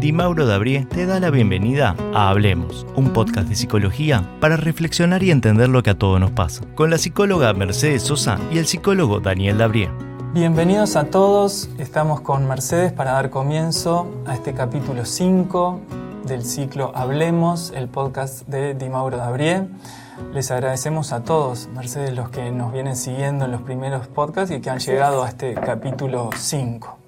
Di Mauro Dabrie te da la bienvenida a Hablemos, un podcast de psicología para reflexionar y entender lo que a todos nos pasa, con la psicóloga Mercedes Sosa y el psicólogo Daniel Dabrie. Bienvenidos a todos, estamos con Mercedes para dar comienzo a este capítulo 5 del ciclo Hablemos, el podcast de Di Mauro Dabrie. Les agradecemos a todos, Mercedes, los que nos vienen siguiendo en los primeros podcasts y que han llegado a este capítulo 5.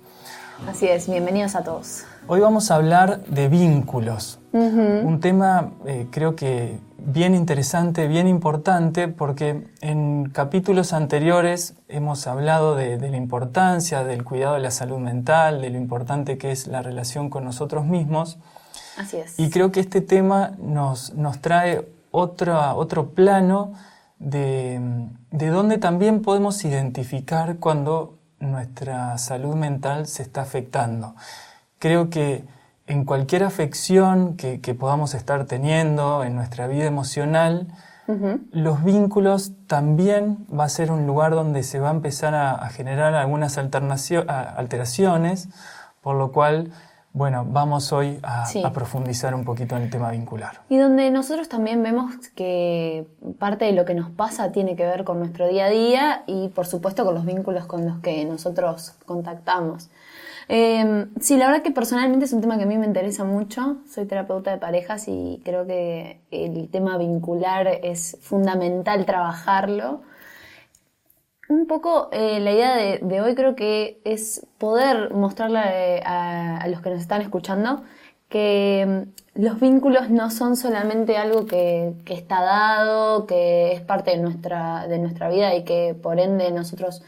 Así es, bienvenidos a todos. Hoy vamos a hablar de vínculos, un tema eh, creo que bien interesante, bien importante, porque en capítulos anteriores hemos hablado de, de, la importancia del cuidado de la salud mental, de lo importante que es la relación con nosotros mismos. Así es. Y creo que este tema nos, nos trae otra, otro plano de, de donde también podemos identificar cuando nuestra salud mental se está afectando. Creo que en cualquier afección que, que podamos estar teniendo en nuestra vida emocional, los vínculos también va a ser un lugar donde se va a empezar a, a generar algunas alteraciones, por lo cual bueno, vamos hoy a, sí. a, profundizar un poquito en el tema vincular. Y donde nosotros también vemos que parte de lo que nos pasa tiene que ver con nuestro día a día y por supuesto con los vínculos con los que nosotros contactamos. Eh, sí, la verdad que personalmente es un tema que a mí me interesa mucho. Soy terapeuta de parejas y creo que el tema vincular es fundamental trabajarlo un poco eh, la idea de, hoy creo que es poder mostrarle a, a, los que nos están escuchando que mm, los vínculos no son solamente algo que, que, está dado, que es parte de nuestra, de nuestra vida y que por ende nosotros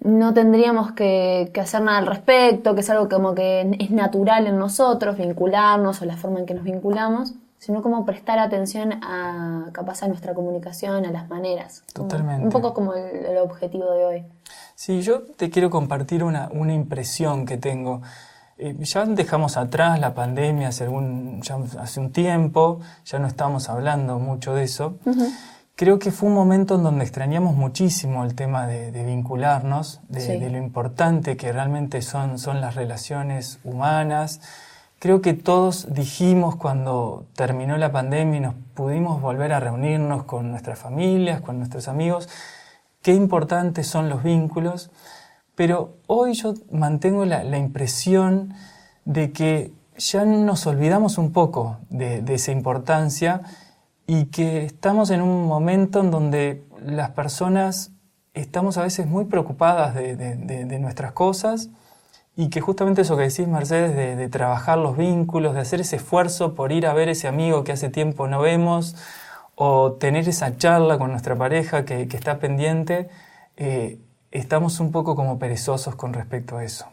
no tendríamos que, que, hacer nada al respecto, que es algo como que es natural en nosotros, vincularnos o la forma en que nos vinculamos, sino como prestar atención a capaz a nuestra comunicación, a las maneras. Totalmente. Un poco como el, el objetivo de hoy. Sí, yo te quiero compartir una, una impresión que tengo. Eh, ya dejamos atrás la pandemia hace, algún, ya hace un tiempo, ya no estamos hablando mucho de eso. Uh -huh. Creo que fue un momento en donde extrañamos muchísimo el tema de, de vincularnos, de, sí. de, lo importante que realmente son, son las relaciones humanas, Creo que todos dijimos cuando terminó la pandemia y nos pudimos volver a reunirnos con nuestras familias, con nuestros amigos, qué importantes son los vínculos, pero hoy yo mantengo la, impresión de que ya nos olvidamos un poco de, de, esa importancia y que estamos en un momento en donde las personas estamos a veces muy preocupadas de, de nuestras cosas, y que justamente eso que decís, Mercedes, de, trabajar los vínculos, de hacer ese esfuerzo por ir a ver ese amigo que hace tiempo no vemos, o tener esa charla con nuestra pareja que, que está pendiente, eh, estamos un poco como perezosos con respecto a eso.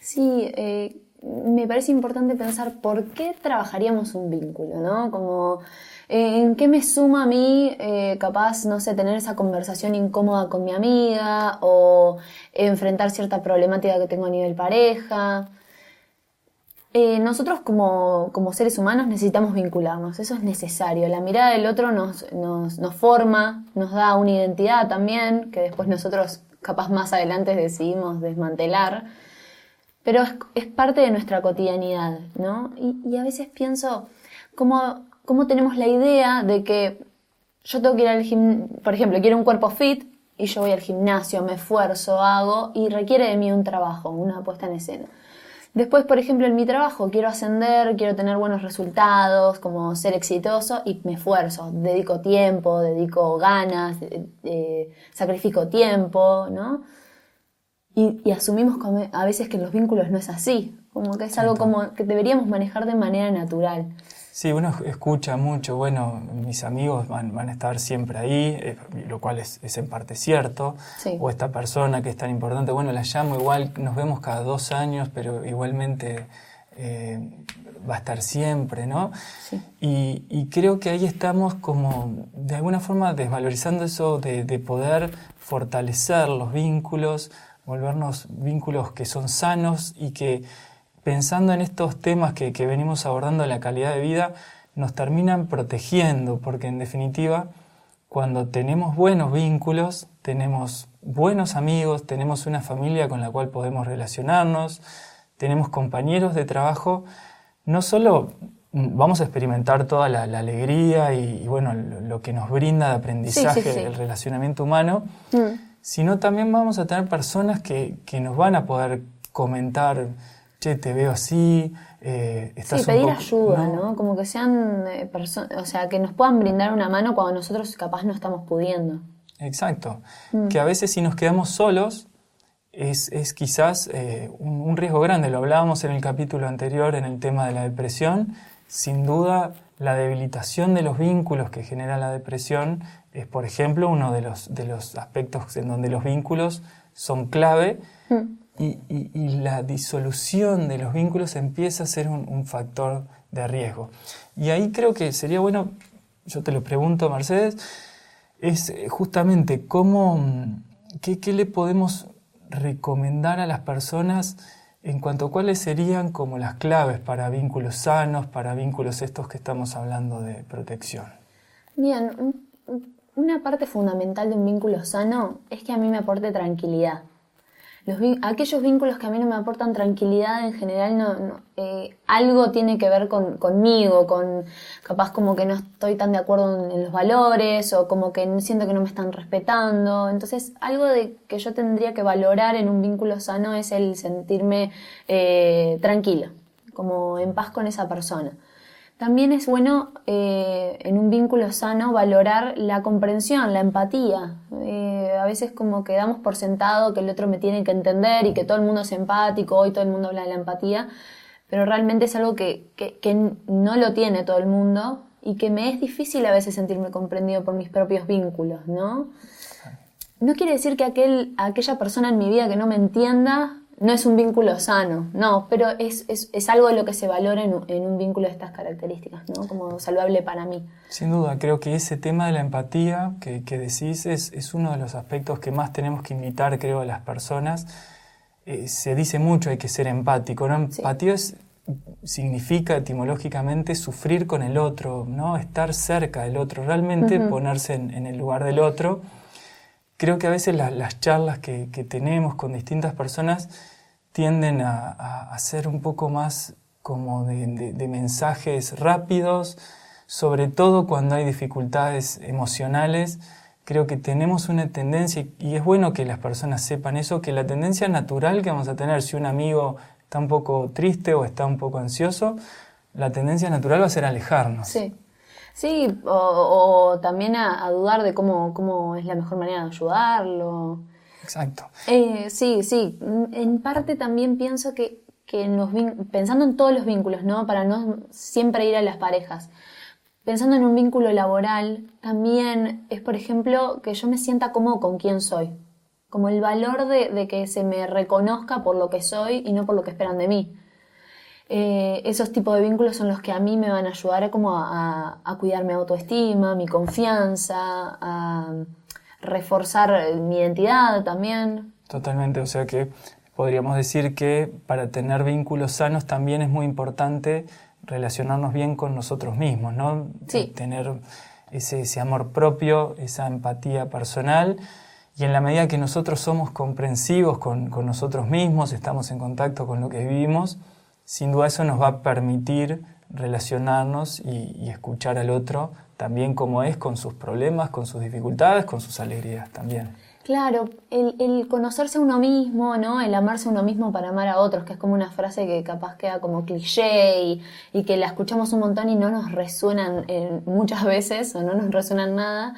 Sí, eh, me parece importante pensar por qué trabajaríamos un vínculo, ¿no? Como ¿En qué me suma a mí, eh, capaz, no sé, tener esa conversación incómoda con mi amiga o enfrentar cierta problemática que tengo a nivel pareja? Eh, nosotros como, como, seres humanos necesitamos vincularnos, eso es necesario. La mirada del otro nos, nos, nos forma, nos da una identidad también, que después nosotros capaz más adelante decidimos desmantelar, pero es, es parte de nuestra cotidianidad, ¿no? Y, a veces pienso, como cómo tenemos la idea de que yo tengo que ir al gimnasio, por ejemplo, quiero un cuerpo fit y yo voy al gimnasio, me esfuerzo, hago y requiere de mí un trabajo, una puesta en escena. Después, por ejemplo, en mi trabajo quiero ascender, quiero tener buenos resultados, como ser exitoso y me esfuerzo, dedico tiempo, dedico ganas, eh, eh, sacrifico tiempo, ¿no? Y, y, asumimos a veces que los vínculos no es así, como que es algo como que deberíamos manejar de manera natural. Sí, uno escucha mucho, bueno, mis amigos van, van a estar siempre ahí, eh, lo cual es, es, en parte cierto, sí. o esta persona que es tan importante, bueno, la llamo igual, nos vemos cada dos años, pero igualmente eh, va a estar siempre, ¿no? Sí. Y, y, creo que ahí estamos como, de alguna forma, desvalorizando eso de, de poder fortalecer los vínculos, volvernos vínculos que son sanos y que pensando en estos temas que, que venimos abordando, la calidad de vida, nos terminan protegiendo, porque en definitiva, cuando tenemos buenos vínculos, tenemos buenos amigos, tenemos una familia con la cual podemos relacionarnos, tenemos compañeros de trabajo, no solo vamos a experimentar toda la, alegría y, bueno, lo, que nos brinda de aprendizaje el relacionamiento humano, mm. Sino también vamos a tener personas que, que, nos van a poder comentar, che, te veo así, eh, estás sí, pedir ayuda, ¿no? Como que sean eh, personas, o sea, que nos puedan brindar una mano cuando nosotros capaz no estamos pudiendo. Exacto. Mm. Que a veces si nos quedamos solos, es, es quizás eh, un, un, riesgo grande. Lo hablábamos en el capítulo anterior en el tema de la depresión sin duda, la debilitación de los vínculos que genera la depresión es, por ejemplo, uno de los, de los aspectos en donde los vínculos son clave mm. y, la disolución de los vínculos empieza a ser un, factor de riesgo. Y ahí creo que sería bueno, yo te lo pregunto, Mercedes, es eh, justamente cómo, qué, qué le podemos recomendar a las personas en cuanto a cuáles serían como las claves para vínculos sanos, para vínculos estos que estamos hablando de protección. Bien, una parte fundamental de un vínculo sano es que a mí me aporte tranquilidad aquellos vínculos que a mí no me aportan tranquilidad en general no, eh, algo tiene que ver con, conmigo, con capaz como que no estoy tan de acuerdo en, los valores o como que siento que no me están respetando. Entonces algo de que yo tendría que valorar en un vínculo sano es el sentirme eh, como en paz con esa persona. También es bueno eh, en un vínculo sano valorar la comprensión, la empatía. Eh, a veces como que damos por sentado que el otro me tiene que entender y que todo el mundo es empático, hoy todo el mundo habla de la empatía, pero realmente es algo que, no lo tiene todo el mundo y que me es difícil a veces sentirme comprendido por mis propios vínculos, ¿no? No quiere decir que aquel, aquella persona en mi vida que no me entienda no es un vínculo sano, no, pero es, es, algo de lo que se valora en, un vínculo de estas características, ¿no? Como saludable para mí. Sin duda, creo que ese tema de la empatía que, que decís es, es, uno de los aspectos que más tenemos que invitar, creo, a las personas. Eh, se dice mucho, hay que ser empático, ¿no? Empatía significa etimológicamente sufrir con el otro, ¿no? Estar cerca del otro, realmente ponerse en, en el lugar del otro creo que a veces las charlas que, tenemos con distintas personas tienden a, ser un poco más como de, mensajes rápidos, sobre todo cuando hay dificultades emocionales. Creo que tenemos una tendencia, y es bueno que las personas sepan eso, que la tendencia natural que vamos a tener si un amigo está un poco triste o está un poco ansioso, la tendencia natural va a ser alejarnos. Sí. Sí, o, también a, dudar de cómo, cómo es la mejor manera de ayudarlo. Exacto. Eh, sí, sí. En parte también pienso que, que pensando en todos los vínculos, ¿no? Para no siempre ir a las parejas. Pensando en un vínculo laboral, también es, por ejemplo, que yo me sienta cómodo con quién soy. Como el valor de, de que se me reconozca por lo que soy y no por lo que esperan de mí. Eh, esos tipos de vínculos son los que a mí me van a ayudar a, como a, cuidar mi autoestima, mi confianza, a reforzar mi identidad también. Totalmente, o sea que podríamos decir que para tener vínculos sanos también es muy importante relacionarnos bien con nosotros mismos, ¿no? Sí. Tener ese, ese amor propio, esa empatía personal. Y en la medida que nosotros somos comprensivos con, con nosotros mismos, estamos en contacto con lo que vivimos, sin duda eso nos va a permitir relacionarnos y, escuchar al otro también como es, con sus problemas, con sus dificultades, con sus alegrías también. Claro, el, conocerse a uno mismo, ¿no? El amarse a uno mismo para amar a otros, que es como una frase que capaz queda como cliché y, que la escuchamos un montón y no nos resuenan muchas veces o no nos resuenan nada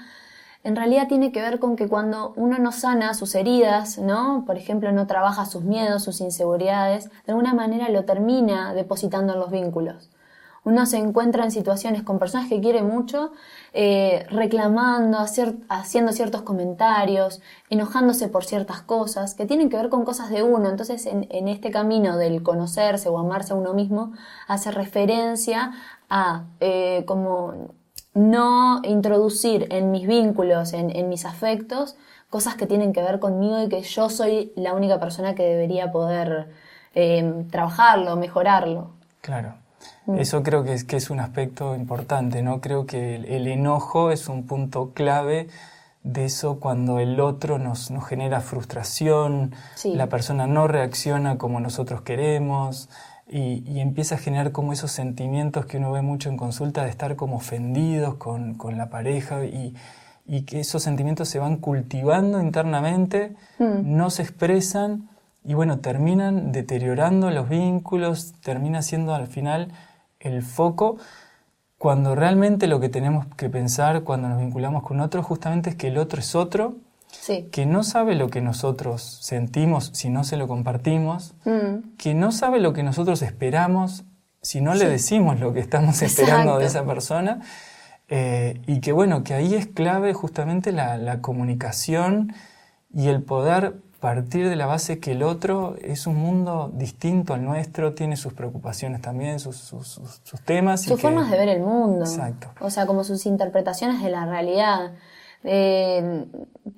en realidad tiene que ver con que cuando uno no sana sus heridas, ¿no? Por ejemplo, no trabaja sus miedos, sus inseguridades, de alguna manera lo termina depositando en los vínculos. Uno se encuentra en situaciones con personas que quiere mucho, eh, reclamando, haciendo ciertos comentarios, enojándose por ciertas cosas que tienen que ver con cosas de uno. Entonces, en, este camino del conocerse o amarse a uno mismo, hace referencia a eh, como no introducir en mis vínculos, en, mis afectos, cosas que tienen que ver conmigo y que yo soy la única persona que debería poder eh, trabajarlo, mejorarlo. Claro. Mm. Eso creo que es, que es un aspecto importante, ¿no? Creo que el, enojo es un punto clave de eso cuando el otro nos, genera frustración, la persona no reacciona como nosotros queremos, y, empieza a generar como esos sentimientos que uno ve mucho en consulta de estar como ofendidos con, con la pareja y, y, que esos sentimientos se van cultivando internamente, mm. no se expresan y bueno, terminan deteriorando los vínculos, termina siendo al final el foco cuando realmente lo que tenemos que pensar cuando nos vinculamos con otro justamente es que el otro es otro que no sabe lo que nosotros sentimos si no se lo compartimos, mm. que no sabe lo que nosotros esperamos si no le decimos lo que estamos esperando de esa persona, eh, y que bueno, que ahí es clave justamente la, comunicación y el poder partir de la base que el otro es un mundo distinto al nuestro, tiene sus preocupaciones también, sus, sus, temas. Sus formas de ver el mundo. Exacto. O sea, como sus interpretaciones de la realidad. Eh,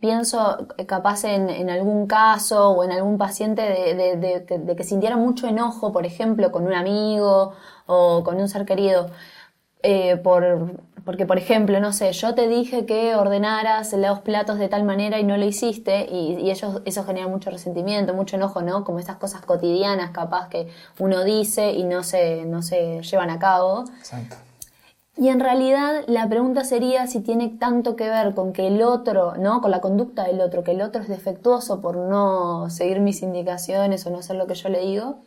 pienso capaz en, algún caso o en algún paciente de, que sintiera mucho enojo, por ejemplo, con un amigo o con un ser querido. Eh, por, porque, por ejemplo, no sé, yo te dije que ordenaras los platos de tal manera y no lo hiciste, y, y ellos, eso genera mucho resentimiento, mucho enojo, ¿no? Como esas cosas cotidianas, capaz que uno dice y no se, no se llevan a cabo. Exacto. Y en realidad la pregunta sería si tiene tanto que ver con que el otro, ¿no? Con la conducta del otro, que el otro es defectuoso por no seguir mis indicaciones o no hacer lo que yo le digo,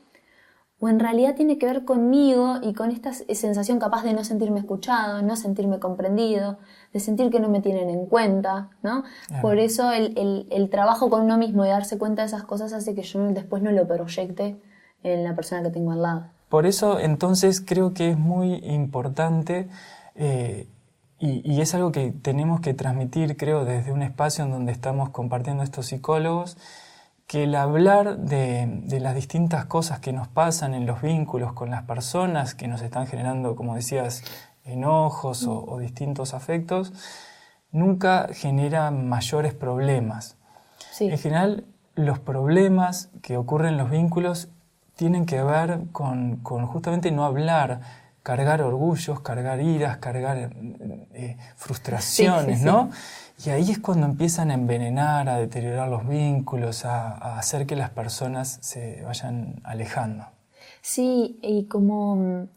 o en realidad tiene que ver conmigo y con esta sensación capaz de no sentirme escuchado, no sentirme comprendido, de sentir que no me tienen en cuenta, ¿no? Por eso el, el, trabajo con uno mismo y darse cuenta de esas cosas hace que yo después no lo proyecte en la persona que tengo al lado. Por eso entonces creo que es muy importante eh, y, es algo que tenemos que transmitir, creo, desde un espacio en donde estamos compartiendo estos psicólogos, que el hablar de, las distintas cosas que nos pasan en los vínculos con las personas que nos están generando, como decías, enojos o, distintos afectos, nunca genera mayores problemas. En general, los problemas que ocurren en los vínculos tienen que ver con, justamente no hablar, cargar orgullos, cargar iras, cargar eh, frustraciones, ¿no? Y ahí es cuando empiezan a envenenar, a deteriorar los vínculos, a, hacer que las personas se vayan alejando. Sí, y como mm,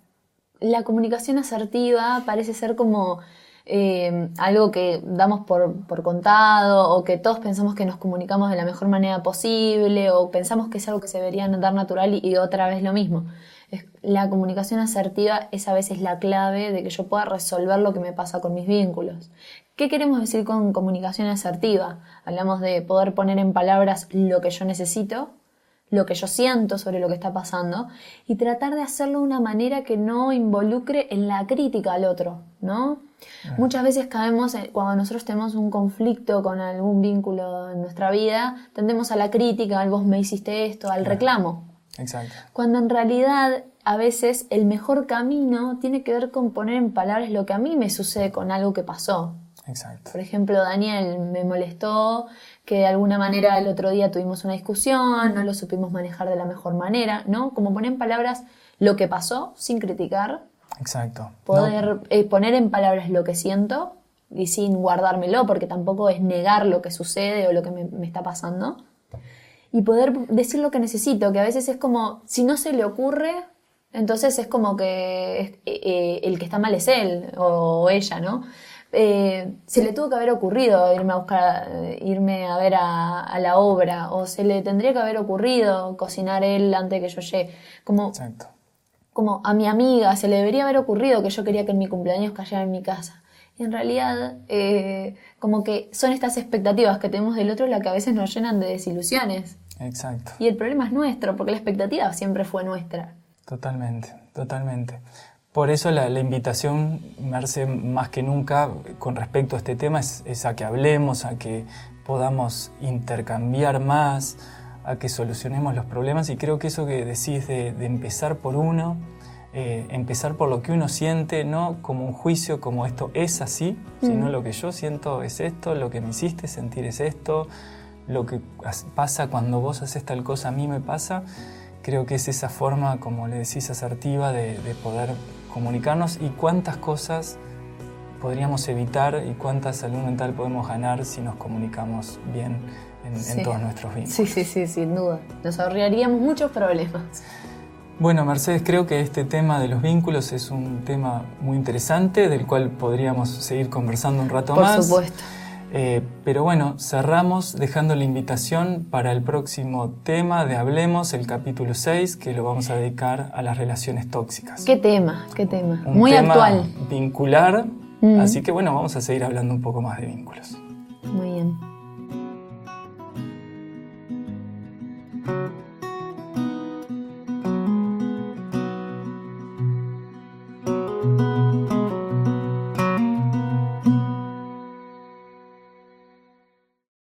la comunicación asertiva parece ser como eh, algo que damos por, por, contado o que todos pensamos que nos comunicamos de la mejor manera posible o pensamos que es algo que se debería dar natural y, otra vez lo mismo. la comunicación asertiva es a veces la clave de que yo pueda resolver lo que me pasa con mis vínculos. ¿Qué queremos decir con comunicación asertiva? Hablamos de poder poner en palabras lo que yo necesito, lo que yo siento sobre lo que está pasando y tratar de hacerlo de una manera que no involucre en la crítica al otro, ¿no? Muchas veces caemos, cuando nosotros tenemos un conflicto con algún vínculo en nuestra vida, tendemos a la crítica, al vos me hiciste esto, al reclamo. Exacto. Cuando en realidad a veces el mejor camino tiene que ver con poner en palabras lo que a mí me sucede con algo que pasó. Exacto. Por ejemplo, Daniel me molestó que de alguna manera el otro día tuvimos una discusión, no lo supimos manejar de la mejor manera, ¿no? Como poner en palabras lo que pasó sin criticar, Exacto. Poder eh, poner en palabras lo que siento y sin guardármelo, porque tampoco es negar lo que sucede o lo que me, está pasando. Y poder decir lo que necesito, que a veces es como, si no se le ocurre, entonces es como que eh, eh, el que está mal es él o ella, ¿no? Se le tuvo que haber ocurrido irme a buscar, irme a ver a, la obra, o se le tendría que haber ocurrido cocinar él antes de que yo llegue. Como Exacto como a mi amiga se le debería haber ocurrido que yo quería que en mi cumpleaños cayera en mi casa. Y en realidad, eh, como que son estas expectativas que tenemos del otro las que a veces nos llenan de desilusiones. Exacto. Y el problema es nuestro, porque la expectativa siempre fue nuestra. Totalmente, totalmente. Por eso la, invitación, Merce, más que nunca con respecto a este tema es, a que hablemos, a que podamos intercambiar más, a que solucionemos los problemas. Y creo que eso que decís de, empezar por uno, eh, empezar por lo que uno siente, no como un juicio, como esto es así, sino lo que yo siento es esto, lo que me hiciste sentir es esto, lo que pasa cuando vos haces tal cosa a mí me pasa, creo que es esa forma, como le decís, asertiva de, de poder comunicarnos y cuántas cosas podríamos evitar y cuánta salud mental podemos ganar si nos comunicamos bien en, todos nuestros vínculos. Sí, sí, sí, sin duda. Nos ahorraríamos muchos problemas. Bueno, Mercedes, creo que este tema de los vínculos es un tema muy interesante, del cual podríamos seguir conversando un rato más. Por supuesto. Eh, pero bueno, cerramos dejando la invitación para el próximo tema de Hablemos, el capítulo 6, que lo vamos a dedicar a las relaciones tóxicas. ¿Qué tema? ¿Qué tema? Un Muy tema actual. Vincular. Mm. Así que bueno, vamos a seguir hablando un poco más de vínculos. Muy bien.